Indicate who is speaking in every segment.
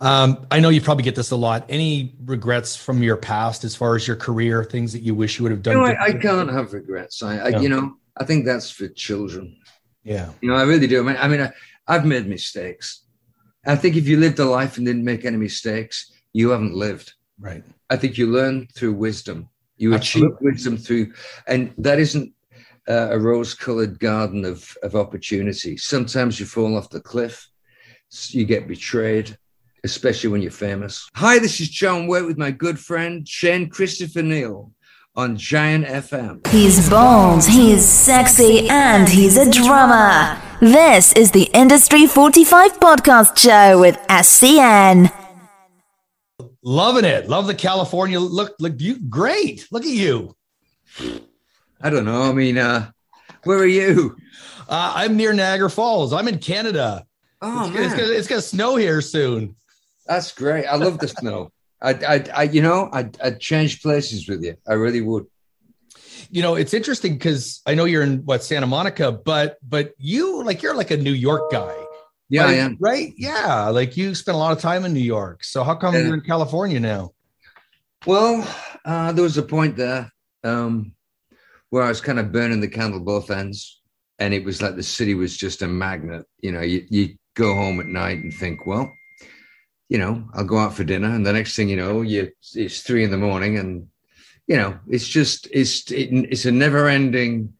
Speaker 1: Um, I know you probably get this a lot. Any regrets from your past as far as your career, things that you wish you would have done?
Speaker 2: You know, I, I, can't have regrets. I, I you know, I think that's for children.
Speaker 1: Yeah.
Speaker 2: You know, I really do. I mean, I mean, I, I've made mistakes. I think if you lived a life and didn't make any mistakes, you haven't lived.
Speaker 1: Right.
Speaker 2: I think you learn through wisdom. You Absolutely. achieve wisdom through, and that isn't uh, a rose-colored garden of of opportunity. Sometimes you fall off the cliff, you get betrayed, especially when you're famous. Hi, this is John Waite with my good friend Shane Christopher Neal on Giant FM.
Speaker 3: He's bold, he's sexy, and he's a drummer. This is the Industry 45 podcast show with SCN.
Speaker 1: Loving it. Love the California look. Look, you great. Look at you.
Speaker 2: I don't know. I mean, uh, where are you?
Speaker 1: Uh, I'm near Niagara Falls. I'm in Canada.
Speaker 2: Oh
Speaker 1: it's,
Speaker 2: man,
Speaker 1: it's gonna, it's gonna snow here soon.
Speaker 2: That's great. I love the snow. I, I, I, you know, I'd, I'd change places with you. I really would.
Speaker 1: You know, it's interesting because I know you're in what Santa Monica, but but you like you're like a New York guy.
Speaker 2: Yeah,
Speaker 1: right?
Speaker 2: I am.
Speaker 1: Right? Yeah, like you spent a lot of time in New York. So how come you're in California now?
Speaker 2: Well, uh, there was a point there um, where I was kind of burning the candle both ends, and it was like the city was just a magnet. You know, you, you go home at night and think, well, you know, I'll go out for dinner, and the next thing you know, you it's three in the morning, and you know, it's just it's it, it's a never-ending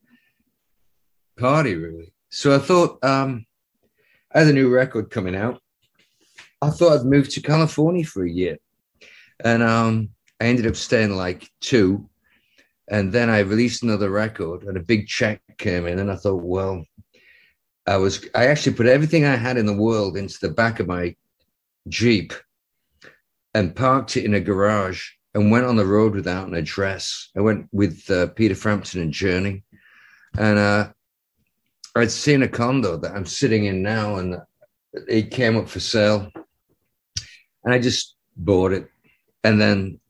Speaker 2: party, really. So I thought, um, I had a new record coming out. I thought I'd move to California for a year, and um, I ended up staying like two, and then I released another record, and a big check came in, and I thought, well, I was I actually put everything I had in the world into the back of my Jeep and parked it in a garage and went on the road without an address. I went with uh, Peter Frampton and Journey, and uh, I'd seen a condo that I'm sitting in now, and it came up for sale, and I just bought it. And then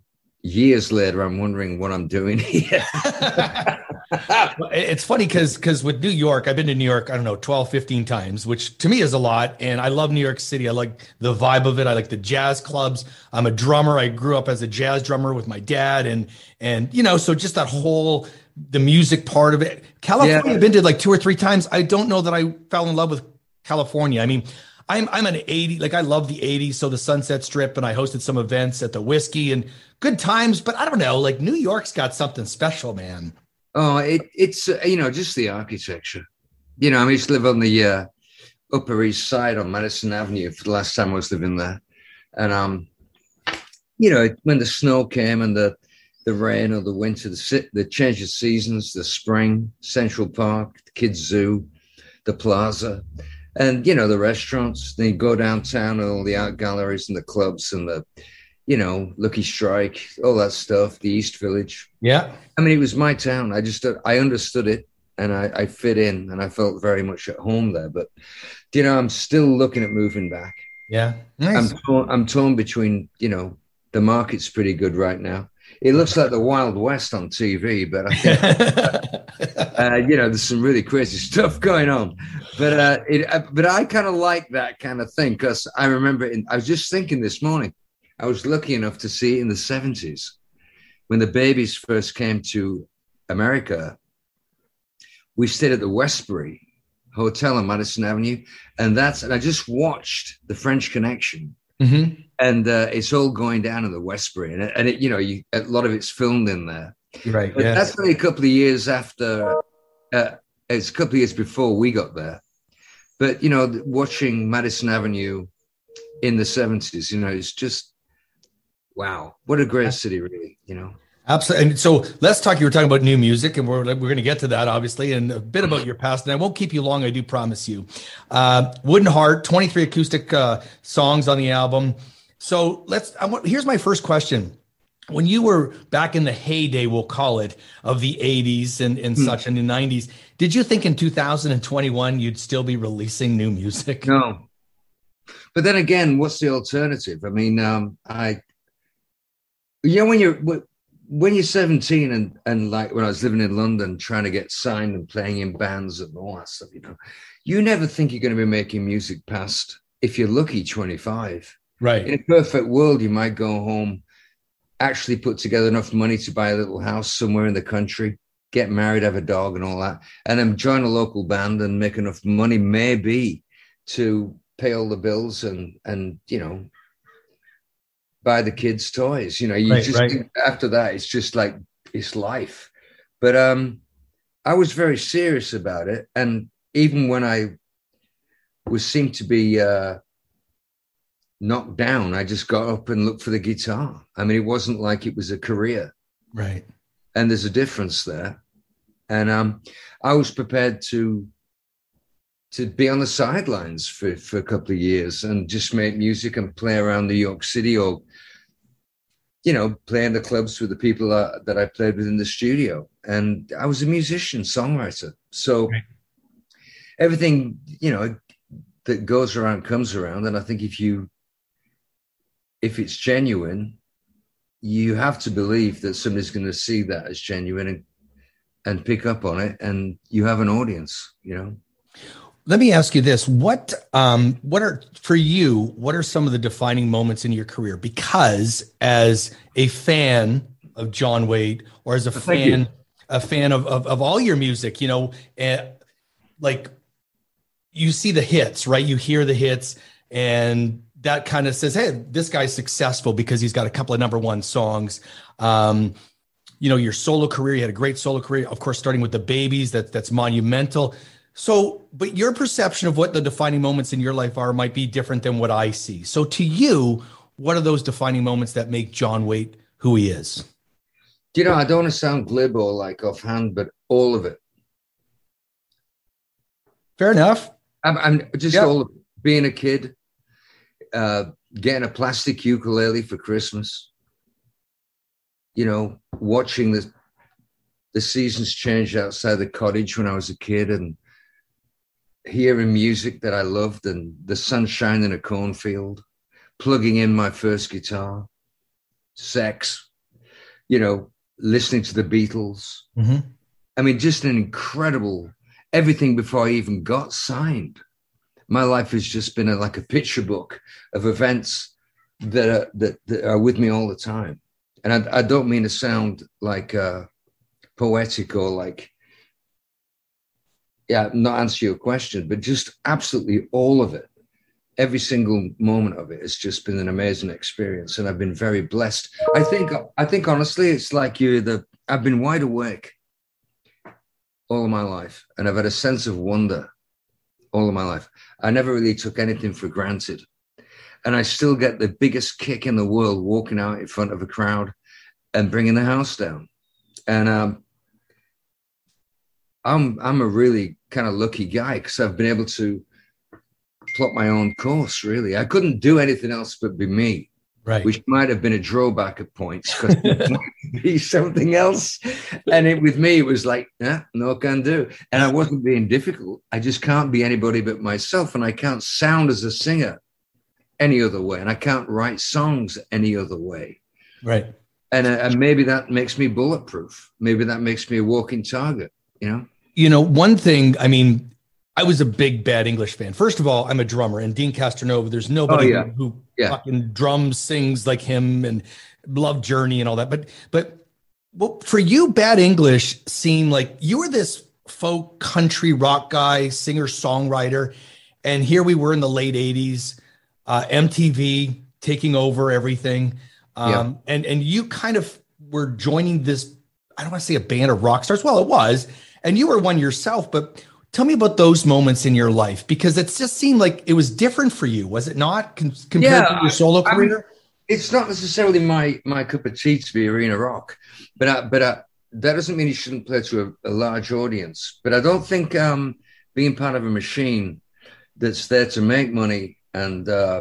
Speaker 2: years later, I'm wondering what I'm doing here.
Speaker 1: it's funny because because with New York, I've been to New York, I don't know, 12, 15 times, which to me is a lot. And I love New York City. I like the vibe of it. I like the jazz clubs. I'm a drummer. I grew up as a jazz drummer with my dad. And and you know, so just that whole the music part of it. California, yeah. I've been to like two or three times. I don't know that I fell in love with California. I mean, I'm I'm an 80, like I love the 80s. So the Sunset Strip, and I hosted some events at the Whisky and good times, but I don't know, like New York's got something special, man.
Speaker 2: Oh, it, it's uh, you know just the architecture. You know, I used to live on the uh, Upper East Side on Madison Avenue for the last time I was living there, and um, you know, when the snow came and the the rain or the winter, the the change of seasons, the spring, Central Park, the Kids Zoo, the Plaza, and you know the restaurants. Then you go downtown and all the art galleries and the clubs and the you know, Lucky Strike, all that stuff, the East Village.
Speaker 1: Yeah.
Speaker 2: I mean, it was my town. I just, I understood it and I, I fit in and I felt very much at home there. But, you know, I'm still looking at moving back.
Speaker 1: Yeah.
Speaker 2: Nice. I'm, torn, I'm torn between, you know, the market's pretty good right now. It looks like the Wild West on TV, but I think, uh, you know, there's some really crazy stuff going on. But, uh, it, uh, but I kind of like that kind of thing because I remember in, I was just thinking this morning, I was lucky enough to see in the 70s when the babies first came to America. We stayed at the Westbury Hotel on Madison Avenue, and that's and I just watched the French Connection,
Speaker 1: mm-hmm.
Speaker 2: and uh, it's all going down in the Westbury, and, and it, you know, you, a lot of it's filmed in there.
Speaker 1: Right.
Speaker 2: But that's only a couple of years after. Uh, it's a couple of years before we got there, but you know, watching Madison Avenue in the 70s, you know, it's just wow, what a great city, really, you know.
Speaker 1: Absolutely. And so let's talk. You were talking about new music, and we're, we're going to get to that, obviously, and a bit about your past. And I won't keep you long, I do promise you. Uh, Wooden Heart, 23 acoustic uh, songs on the album. So let's, I want, here's my first question. When you were back in the heyday, we'll call it, of the 80s and, and mm. such, in the 90s, did you think in 2021 you'd still be releasing new music?
Speaker 2: No. But then again, what's the alternative? I mean, um, I you know when you're when you're 17 and and like when I was living in London trying to get signed and playing in bands and all that stuff, you know, you never think you're going to be making music past if you're lucky 25.
Speaker 1: Right.
Speaker 2: In a perfect world, you might go home, actually put together enough money to buy a little house somewhere in the country, get married, have a dog, and all that, and then join a local band and make enough money, maybe, to pay all the bills and and you know buy the kids toys. You know, you
Speaker 1: Right,
Speaker 2: just
Speaker 1: right.
Speaker 2: after that, it's just like it's life. But um, I was very serious about it, and even when I was seemed to be uh, knocked down, I just got up and looked for the guitar. I mean, it wasn't like it was a career,
Speaker 1: Right.
Speaker 2: and there's a difference there. And um, I was prepared to to be on the sidelines for, for a couple of years and just make music and play around New York City or you know play in the clubs with the people that, that I played with in the studio. And I was a musician, songwriter, so
Speaker 1: Right.
Speaker 2: everything you know that goes around comes around. And I think if you if it's genuine, you have to believe that somebody's going to see that as genuine and and pick up on it, and you have an audience. You know.
Speaker 1: Let me ask you this: what um, what are for you? What are some of the defining moments in your career? Because as a fan of John Waite, or as a fan, a fan of, of of all your music, you know, uh, like you see the hits, right? You hear the hits, and that kind of says, "Hey, this guy's successful because he's got a couple of number one songs." Um, you know, your solo career, you had a great solo career, of course, starting with the babies. That that's monumental. So, but your perception of what the defining moments in your life are might be different than what I see. So, to you, what are those defining moments that make John Waite who he is?
Speaker 2: Do you know, I don't want to sound glib or like offhand, but all of it.
Speaker 1: Fair enough.
Speaker 2: I'm, I'm just
Speaker 1: Yep.
Speaker 2: all of it. Being a kid, uh, getting a plastic ukulele for Christmas, you know, watching the the seasons change outside the cottage when I was a kid and hearing music that I loved and the sunshine in a cornfield, plugging in my first guitar, sex, you know, listening to the Beatles.
Speaker 1: Mhm.
Speaker 2: I mean, just an incredible everything before I even got signed. My life has just been a, like a picture book of events that are, that, that are with me all the time. And I, I don't mean to sound like uh, poetic or like, yeah, not answer your question, but just absolutely all of it. Every single moment of it has just been an amazing experience, and I've been very blessed. I think, I think honestly, it's like you're the. I've been wide awake all of my life, and I've had a sense of wonder all of my life. I never really took anything for granted. And I still get the biggest kick in the world walking out in front of a crowd and bringing the house down. And um, I'm I'm a really kind of lucky guy because I've been able to plot my own course. Really, I couldn't do anything else but be me,
Speaker 1: Right.
Speaker 2: which might have been a drawback at points because be something else. And it, with me, it was like, yeah, no can do. And I wasn't being difficult. I just can't be anybody but myself, and I can't sound as a singer any other way, and I can't write songs any other way.
Speaker 1: right.
Speaker 2: And, uh, and maybe that makes me bulletproof. Maybe that makes me a walking target. You know.
Speaker 1: You know, one thing, I mean, I was a big Bad English fan. First of all, I'm a drummer, and Deen Castronovo, there's nobody
Speaker 2: Oh, yeah.
Speaker 1: who,
Speaker 2: Yeah.
Speaker 1: fucking drums, sings like him, and love Journey and all that. But, but, well, for you, Bad English seemed like you were this folk country rock guy, singer, songwriter. And here we were in the late 80s, uh, MTV taking over everything. Um, and, and you kind of were joining this, I don't want to say a band of rock stars. Well, it was. And you were one yourself, but tell me about those moments in your life because it just seemed like it was different for you, was it not? Con- compared
Speaker 2: Yeah,
Speaker 1: to your solo
Speaker 2: I-
Speaker 1: career?
Speaker 2: it's not necessarily my my cup of tea to be arena rock, but I, but I, that doesn't mean you shouldn't play to a, a large audience. But I don't think um, being part of a machine that's there to make money and uh,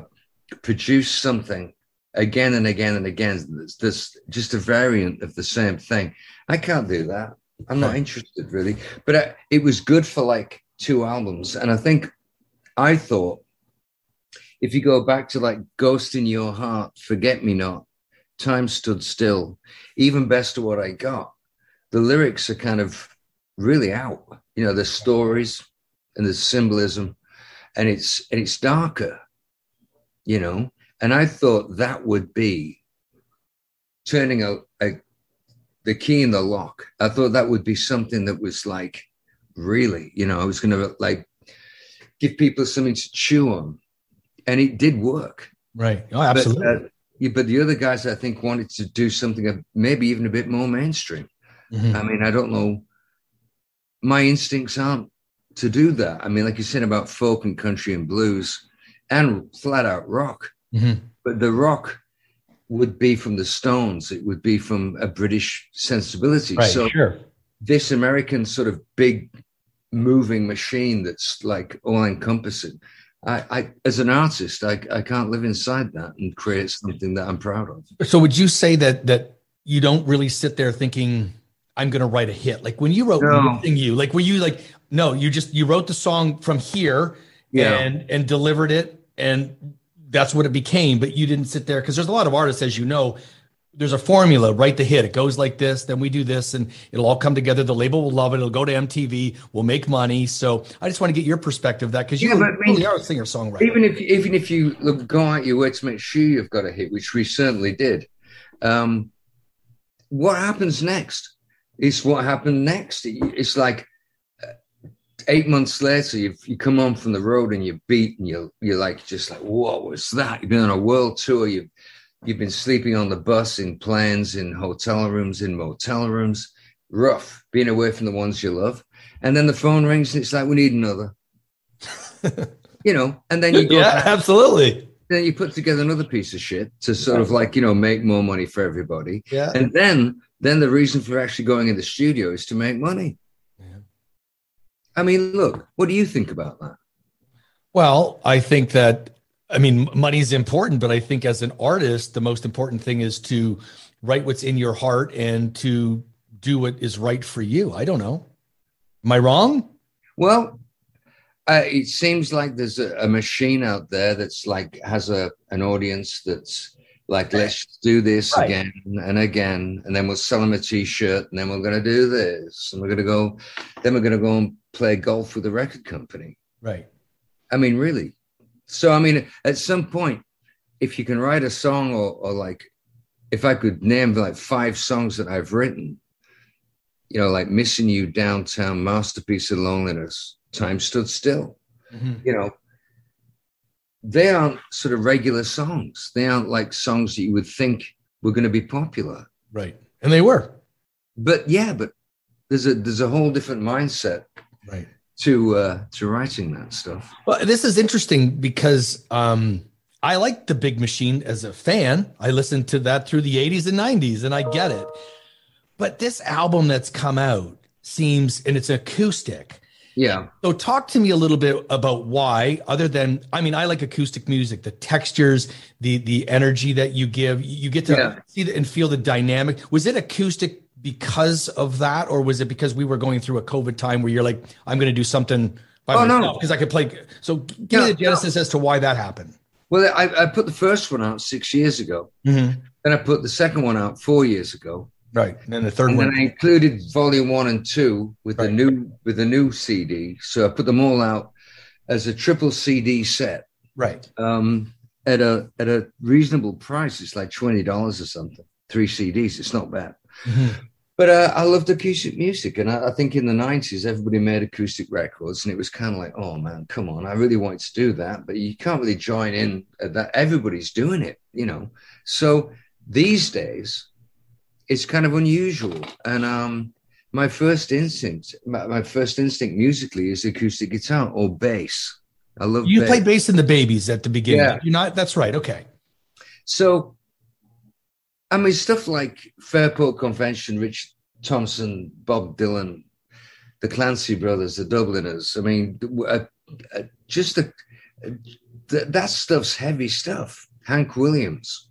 Speaker 2: produce something again and again and again that's just a variant of the same thing. I can't do that. I'm not interested really. But I, it was good for like two albums, and I think I thought if you go back to like Ghost in Your Heart, Forget Me Not, Time Stood Still, even best of what I got, the lyrics are kind of really out. You know, there's stories and there's symbolism, and it's and it's darker, you know. And I thought that would be turning a, a the key in the lock. I thought that would be something that was like really, you know, I was going to like give people something to chew on, and it did work.
Speaker 1: Right. Oh, absolutely.
Speaker 2: But, uh, yeah, but the other guys, I think, wanted to do something maybe even a bit more mainstream. Mm-hmm. I mean, I don't know. My instincts aren't to do that. I mean, like you said about folk and country and blues and flat out rock. Mm-hmm. But the rock would be from the Stones. It would be from a British sensibility.
Speaker 1: Right, so sure.
Speaker 2: this American sort of big moving machine that's like all encompassing. I, I, as an artist, I, I can't live inside that and create something that I'm proud of.
Speaker 1: So would you say that that you don't really sit there thinking I'm going to write a hit? Like when you wrote no. You, like were you like no, you just you wrote the song from here yeah. and and delivered it and that's what it became, but you didn't sit there because there's a lot of artists as you know there's a formula, write the hit. It goes like this, then we do this, and it'll all come together. The label will love it. It'll go to MTV. We'll make money. So I just want to get your perspective of that because you yeah, really are a singer songwriter.
Speaker 2: Even if even if you look, go out your way to make sure you've got a hit, which we certainly did. Um, what happens next? Is what happened next. It's like eight months later, you you come on from the road and you're beat, and you're you're like just like, what was that? You've been on a world tour. You've You've been sleeping on the bus, in planes, in hotel rooms, in motel rooms. Rough being away from the ones you love. And then the phone rings and it's like, we need another. you know, and then you go.
Speaker 1: yeah, back, absolutely.
Speaker 2: Then you put together another piece of shit to sort of like, you know, make more money for everybody.
Speaker 1: Yeah.
Speaker 2: And then, then the reason for actually going in the studio is to make money. I mean, look, what do you think about that?
Speaker 1: Well, I think that I mean, money is important, but I think as an artist, the most important thing is to write what's in your heart and to do what is right for you. I don't know. Am I wrong?
Speaker 2: Well, uh, it seems like there's a, a, machine out there that's like has a an audience that's like let's do this right. again and again and then we'll sell them a t-shirt and then we're going to do this and we're going to go then we're going to go and play golf with a record company
Speaker 1: right
Speaker 2: i mean really so I mean, at some point, if you can write a song or, or like, if I could name like five songs that I've written, you know, like missing you downtown, masterpiece of loneliness, time stood still. Mm-hmm. You know, they aren't sort of regular songs. They aren't like songs that you would think were going to be popular.
Speaker 1: Right. And they were.
Speaker 2: But yeah, but there's a there's a whole different mindset.
Speaker 1: Right
Speaker 2: to uh, to writing that stuff.
Speaker 1: Well, this is interesting because um, I like the Big Machine as a fan. I listened to that through the '80s and '90s, and I get it. But this album that's come out seems, and it's acoustic.
Speaker 2: Yeah.
Speaker 1: So talk to me a little bit about why, other than I mean, I like acoustic music, the textures, the the energy that you give. You get to yeah. see the, and feel the dynamic. Was it acoustic because of that, or was it because we were going through a COVID time where you're like, I'm going to do something by oh, myself because no. I could play? So give yeah, me the genesis no. as to why that happened.
Speaker 2: Well, I, I, put the first one out six years ago. Mm-hmm. Then I put the second one out four years ago.
Speaker 1: Right, and then the third
Speaker 2: and
Speaker 1: one.
Speaker 2: then I included volume one and two with right. the new with the new CD. So I put them all out as a triple CD set.
Speaker 1: Right.
Speaker 2: Um, at a at a reasonable price. It's like twenty dollars or something. Three CDs. It's not bad. Mm-hmm. But uh, I loved acoustic music, and I, I, think in the '90s everybody made acoustic records, and it was kind of like, oh man, come on, I really wanted to do that, but you can't really join in that. Everybody's doing it, you know. So these days, it's kind of unusual, and um, my first instinct, my, my, first instinct musically is acoustic guitar or bass. I love.
Speaker 1: You bass. played bass in the Babies at the beginning. Yeah. You're not. That's right. Okay.
Speaker 2: So I mean, stuff like Fairport Convention, Rich Thompson, Bob Dylan, the Clancy brothers, the Dubliners. I mean, uh, uh, just the, uh, that stuff's heavy stuff. Hank Williams,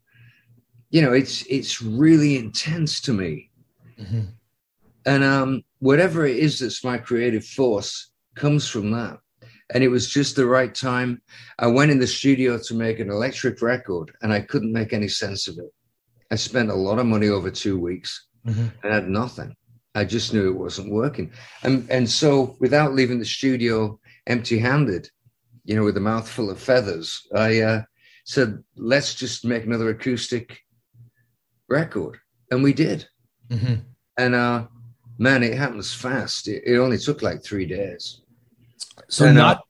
Speaker 2: you know, it's it's really intense to me. Mm-hmm. And um, whatever it is that's my creative force comes from that. And it was just the right time. I went in the studio to make an electric record, and I couldn't make any sense of it. I spent a lot of money over two weeks mm-hmm. and had nothing. I just knew it wasn't working. And, and so without leaving the studio empty handed, you know, with a mouthful of feathers, I uh, said, let's just make another acoustic record. And we did.
Speaker 1: Mm-hmm.
Speaker 2: And uh, man, it happens fast. It, it only took like three days.
Speaker 1: So
Speaker 2: And, uh,
Speaker 1: not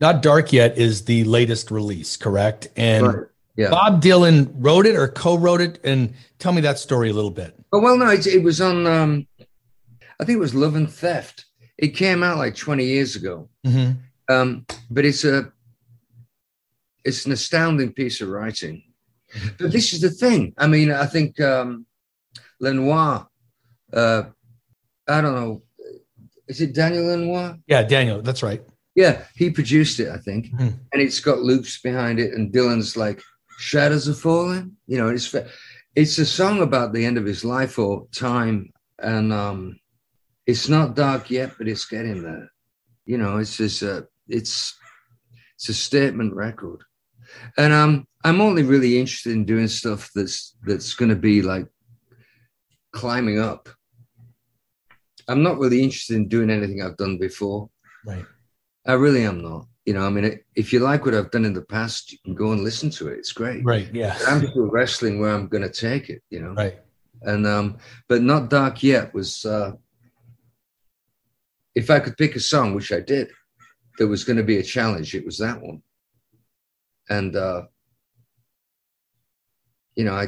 Speaker 1: not dark yet is the latest release, correct? And
Speaker 2: Right. Yeah.
Speaker 1: Bob Dylan wrote it or co-wrote it, and tell me that story a little bit.
Speaker 2: Oh, well, no, it, it was on, um, I think it was Love and Theft. It came out like 20 years ago.
Speaker 1: Mm-hmm.
Speaker 2: Um, but it's a, it's an astounding piece of writing. But this is the thing. I mean, I think um, Lanois, uh, I don't know, is it Daniel Lanois?
Speaker 1: Yeah, Daniel, that's right.
Speaker 2: Yeah, he produced it, I think,
Speaker 1: Mhm.
Speaker 2: and it's got loops behind it, and Dylan's like, "Shadows are falling," you know. It's it's a song about the end of his life or time, and um, it's not dark yet, but it's getting there. You know, it's just a it's it's a statement record, and um, I'm only really interested in doing stuff that's that's going to be like climbing up. I'm not really interested in doing anything I've done before.
Speaker 1: Right.
Speaker 2: I really am not. You know, I mean, if you like what I've done in the past, you can go and listen to it. It's great.
Speaker 1: Right. Yeah.
Speaker 2: I'm still wrestling where I'm going to take it. You know,
Speaker 1: Right.
Speaker 2: and um, but not dark yet was. uh If I could pick a song, which I did, there was going to be a challenge. It was that one, and uh you know, I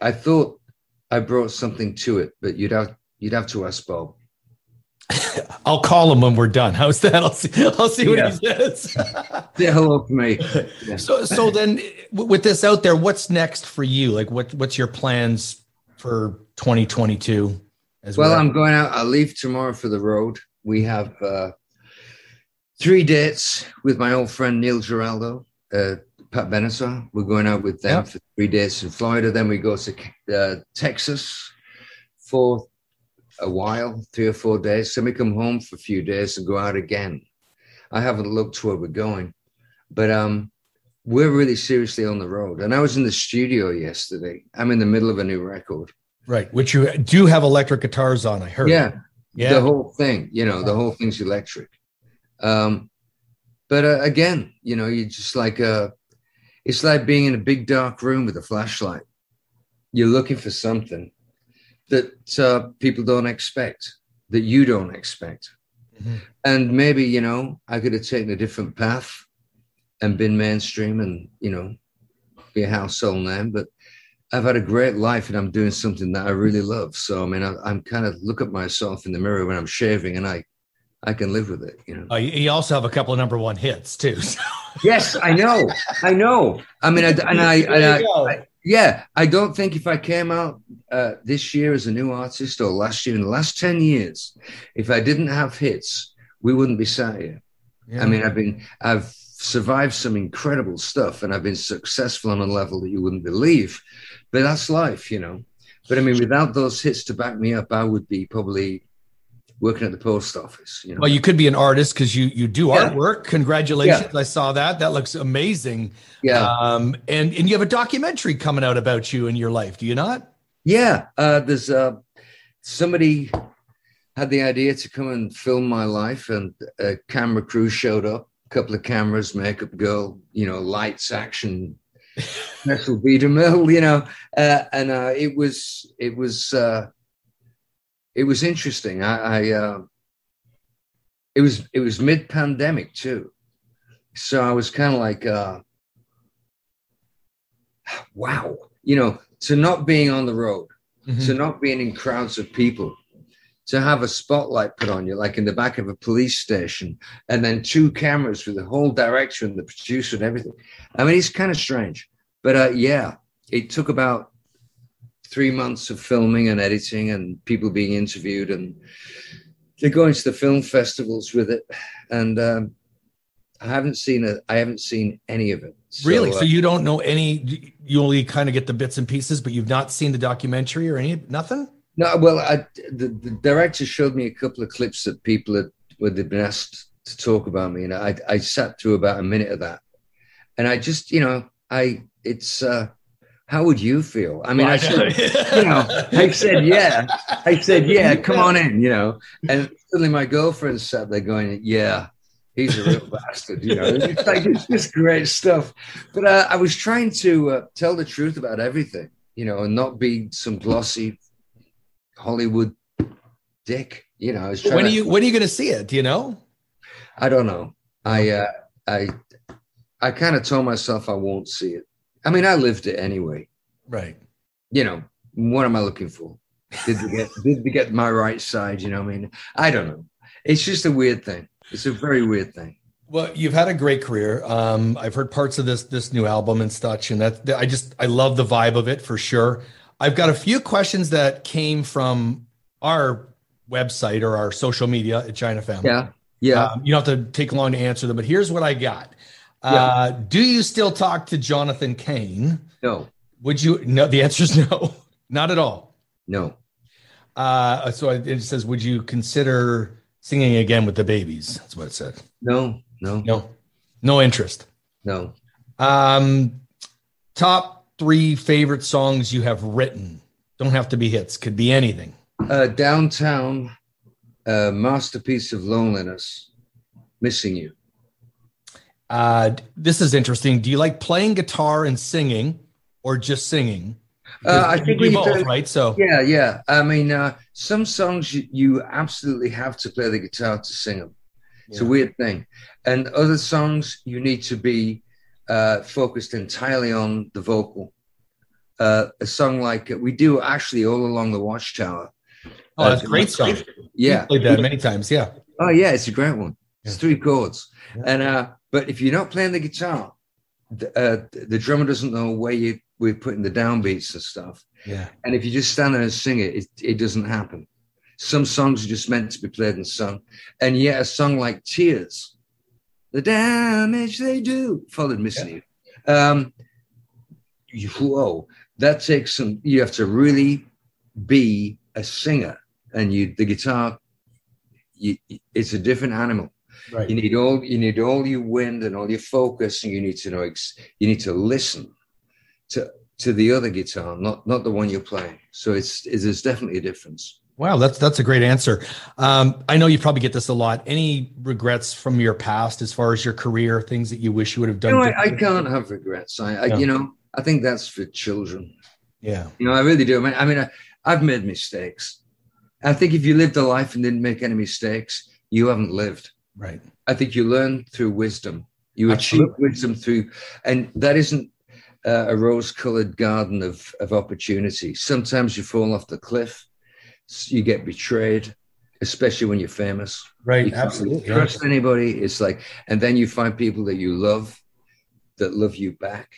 Speaker 2: I thought I brought something to it, but you'd have you'd have to ask Bob.
Speaker 1: I'll call him when we're done. How's that? I'll see. I'll see what
Speaker 2: Yeah.
Speaker 1: he says.
Speaker 2: Say hello to me.
Speaker 1: so, so then, with this out there, what's next for you? Like, what what's your plans for 2022? As
Speaker 2: Well,
Speaker 1: we're-
Speaker 2: I'm going out. I leave tomorrow for the road. We have uh, three dates with my old friend Neil Giraldo, uh, Pat Benatar. We're going out with them
Speaker 1: Yeah.
Speaker 2: for three days in Florida. Then we go to uh, Texas for a while, three or four days. Then we come home for a few days and go out again. I haven't looked where we're going, but um, we're really seriously on the road. And I was in the studio yesterday. I'm in the middle of a new record.
Speaker 1: right, which you do have electric guitars on. I heard.
Speaker 2: Yeah,
Speaker 1: yeah.
Speaker 2: the whole thing you know the whole thing's electric um but uh, again you know you just like uh it's like being in a big dark room with a flashlight you're looking for something that uh, people don't expect that you don't expect
Speaker 1: Mhm.
Speaker 2: and maybe you know i could have taken a different path and been mainstream and you know be a household name but I've had a great life and I'm doing something that I really love. So I mean, I, I'm kind of look at myself in the mirror when I'm shaving, and I, I can live with it. You know.
Speaker 1: Uh, you you also have a couple of number one hits too. So.
Speaker 2: yes, I know, I know. I mean, I, and I, and I. I- yeah, I don't think if I came out uh, this year as a new artist or last year in the last ten years, if I didn't have hits, we wouldn't be sat here. I mean, I've been, I've survived some incredible stuff and I've been successful on a level that you wouldn't believe. But that's life, you know. But I mean, without those hits to back me up, I would be probably working at the post office, you know.
Speaker 1: well, you could be an artist because you you do
Speaker 2: Yeah.
Speaker 1: artwork. Congratulations! I saw that. That looks amazing.
Speaker 2: yeah.
Speaker 1: Um, and and you have a documentary coming out about you and your life. Do you not?
Speaker 2: Yeah. Uh, there's uh, somebody had the idea to come and film my life, and a camera crew showed up. A couple of cameras, makeup girl, you know, lights, action, metal beater mill, you know, uh, and uh, it was it was uh, it was interesting. I, I uh, it was it was mid pandemic too, so I was kind of like, uh, wow, you know, to not being on the road
Speaker 1: Mhm.
Speaker 2: to not being in crowds of people, to have a spotlight put on you, like in the back of a police station, and then two cameras with the whole director and the producer and everything. I mean, it's kind of strange, but uh, yeah, it took about three months of filming and editing and people being interviewed, and they're going to the film festivals with it, and um, I haven't seen it. I haven't seen any of it. So,
Speaker 1: really?
Speaker 2: uh,
Speaker 1: so you don't know any? You only kind of get the bits and pieces, but you've not seen the documentary or any nothing.
Speaker 2: No, well, I, the, the director showed me a couple of clips that people had, would have been asked to talk about me, and I, I sat through about a minute of that, and I just, you know, I, it's, uh, how would you feel? I mean, I said, you know, I said, yeah, I said, yeah, come on in, you know, and suddenly my girlfriend sat there going, yeah, he's a real bastard. You know, it's like it's just great stuff. But uh, I was trying to uh, tell the truth about everything, you know, and not be some glossy Hollywood dick. You know, I was
Speaker 1: when are
Speaker 2: to-
Speaker 1: you when are you going to see it? Do you know?
Speaker 2: I don't know. I uh, I I kind of told myself I won't see it. I mean, I lived it anyway.
Speaker 1: Right.
Speaker 2: You know, what am I looking for? Did they get did they get my right side? You know, I mean, I don't know. It's just a weird thing. It's a very weird thing.
Speaker 1: Well, you've had a great career. Um, I've heard parts of this this new album and such, and that I just I love the vibe of it for sure. I've got a few questions that came from our website or our social media at China Family.
Speaker 2: Yeah, yeah.
Speaker 1: Um, you don't have to take long to answer them, but here's what I got. Uh, do you still talk to Jonathan Cain?
Speaker 2: no,
Speaker 1: Would you? No, the answer is no, not at all.
Speaker 2: no.
Speaker 1: Uh, so it says, would you consider singing again with the babies? That's what it said.
Speaker 2: No, no,
Speaker 1: No, no interest.
Speaker 2: no.
Speaker 1: Um, top three favorite songs you have written. Don't have to be hits. Could be anything.
Speaker 2: Uh, downtown, uh, masterpiece of loneliness, missing you.
Speaker 1: Uh, this is interesting. Do you like playing guitar and singing, or just singing?
Speaker 2: Uh, I think we
Speaker 1: both,
Speaker 2: do-
Speaker 1: right? So
Speaker 2: Yeah, yeah. I mean, uh, some songs you, you absolutely have to play the guitar to sing them. It's a weird thing. And other songs you need to be uh, focused entirely on the vocal. Uh, a song like we do actually all along the Watchtower.
Speaker 1: oh, that's a
Speaker 2: Uh,
Speaker 1: great song.
Speaker 2: Yeah.
Speaker 1: Played that many times. Yeah.
Speaker 2: Oh yeah, it's a great one. It's three chords,
Speaker 1: Yeah.
Speaker 2: and uh, but if you're not playing the guitar, the, uh, the drummer doesn't know where you we're putting the downbeats and stuff.
Speaker 1: Yeah.
Speaker 2: And if you just stand there and sing it, it, it doesn't happen. Some songs are just meant to be played and sung, and yet a song like Tears, the damage they do, followed missing you. Um, you- whoa, that takes some. You have to really be a singer, and you the guitar. You, it's a different animal.
Speaker 1: Right.
Speaker 2: You need all you need all your wind and all your focus, and you need to know ex- you need to listen to to the other guitar, not not the one you're playing. So it's, it's there's definitely a difference.
Speaker 1: Wow, that's that's a great answer. Um, I know you probably get this a lot. Any regrets from your past as far as your career, things that you wish you would have
Speaker 2: You
Speaker 1: done?
Speaker 2: know, I, I can't have regrets. I, I you know I think that's for children.
Speaker 1: yeah,
Speaker 2: You know, I really do. I mean, I mean, I, I've made mistakes. I think if you lived a life and didn't make any mistakes, you haven't lived.
Speaker 1: Right.
Speaker 2: I think you learn through wisdom. You achieve wisdom through, and that isn't uh, a rose-colored garden of of opportunity. Sometimes you fall off the cliff, you get betrayed, especially when you're famous.
Speaker 1: Right. Absolutely.
Speaker 2: trust anybody. It's like, and then you find people that you love, that love you back,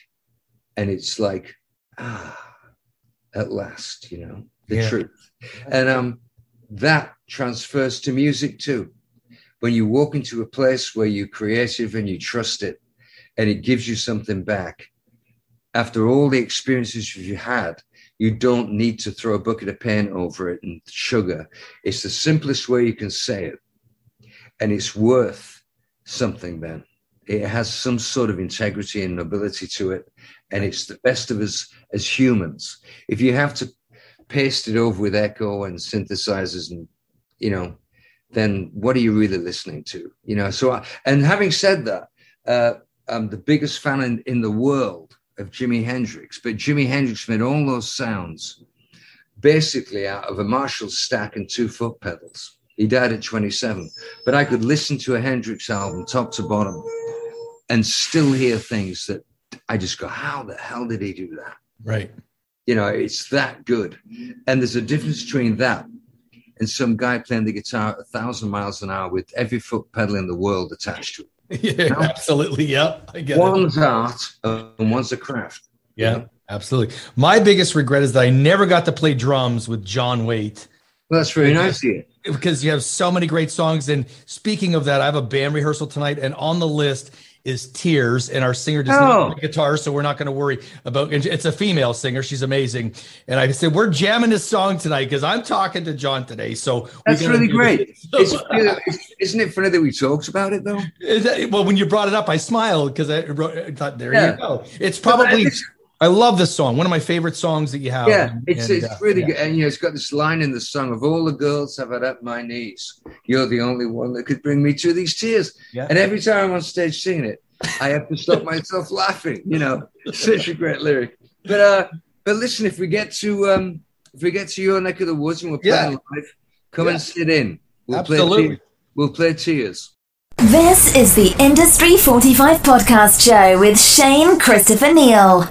Speaker 2: and it's like, ah, at last, you know, the
Speaker 1: Yeah.
Speaker 2: truth, and um, that transfers to music too. When you walk into a place where you're creative and you trust it, and it gives you something back. After all the experiences you've had, you don't need to throw a bucket of paint over it and sugar. It's the simplest way you can say it and it's worth something then it has some sort of integrity and nobility to it and it's the best of us as humans if you have to paste it over with echo and synthesizers and you know then what are you really listening to you know so I, and having said that uh, i'm the biggest fan in, in the world of jimi hendrix but jimi hendrix made all those sounds basically out of a marshall stack and two foot pedals he died at 27. But I could listen to a Hendrix album top to bottom and still hear things that I just go, how the hell did he do that?
Speaker 1: Right.
Speaker 2: You know, it's that good. And there's a difference between that and some guy playing the guitar a thousand miles an hour with every foot pedal in the world attached to it.
Speaker 1: Yeah. Absolutely. Yeah. I get it.
Speaker 2: One's art and one's a craft.
Speaker 1: Yeah. Absolutely. My biggest regret is that I never got to play drums with John Waite.
Speaker 2: Well, that's very nice of you.
Speaker 1: because you have so many great songs. And speaking of that, I have a band rehearsal tonight, and on the list is Tears, and our singer does
Speaker 2: Oh.
Speaker 1: not play guitar, so we're not going to worry about. and It's a female singer; she's amazing. And I said we're jamming this song tonight because I'm talking to John today. So we
Speaker 2: That's really great. It's, it's- isn't it funny that we talked about it though?
Speaker 1: Is that- well, when you brought it up, I smiled because I, wrote- I thought, there
Speaker 2: Yeah.
Speaker 1: you go. It's probably.
Speaker 2: But
Speaker 1: I love this song. One of my favorite songs that you have.
Speaker 2: Yeah, it's,
Speaker 1: And,
Speaker 2: it's
Speaker 1: uh,
Speaker 2: really
Speaker 1: yeah.
Speaker 2: good. And, you know, it's got this line in the song of all the girls have had up my knees. You're the only one that could bring me to these tears.
Speaker 1: Yeah.
Speaker 2: And every time I'm on stage singing it, I have to stop myself laughing. You know, such a great lyric. But uh, but listen, if we get to um, if we get to your neck of the woods and we're playing
Speaker 1: Yeah.
Speaker 2: live, come
Speaker 1: Yeah.
Speaker 2: and sit in. We'll
Speaker 1: Absolutely.
Speaker 2: play. Te- we'll play tears.
Speaker 3: This is the Industry 45 podcast show with Shane Christopher Neal.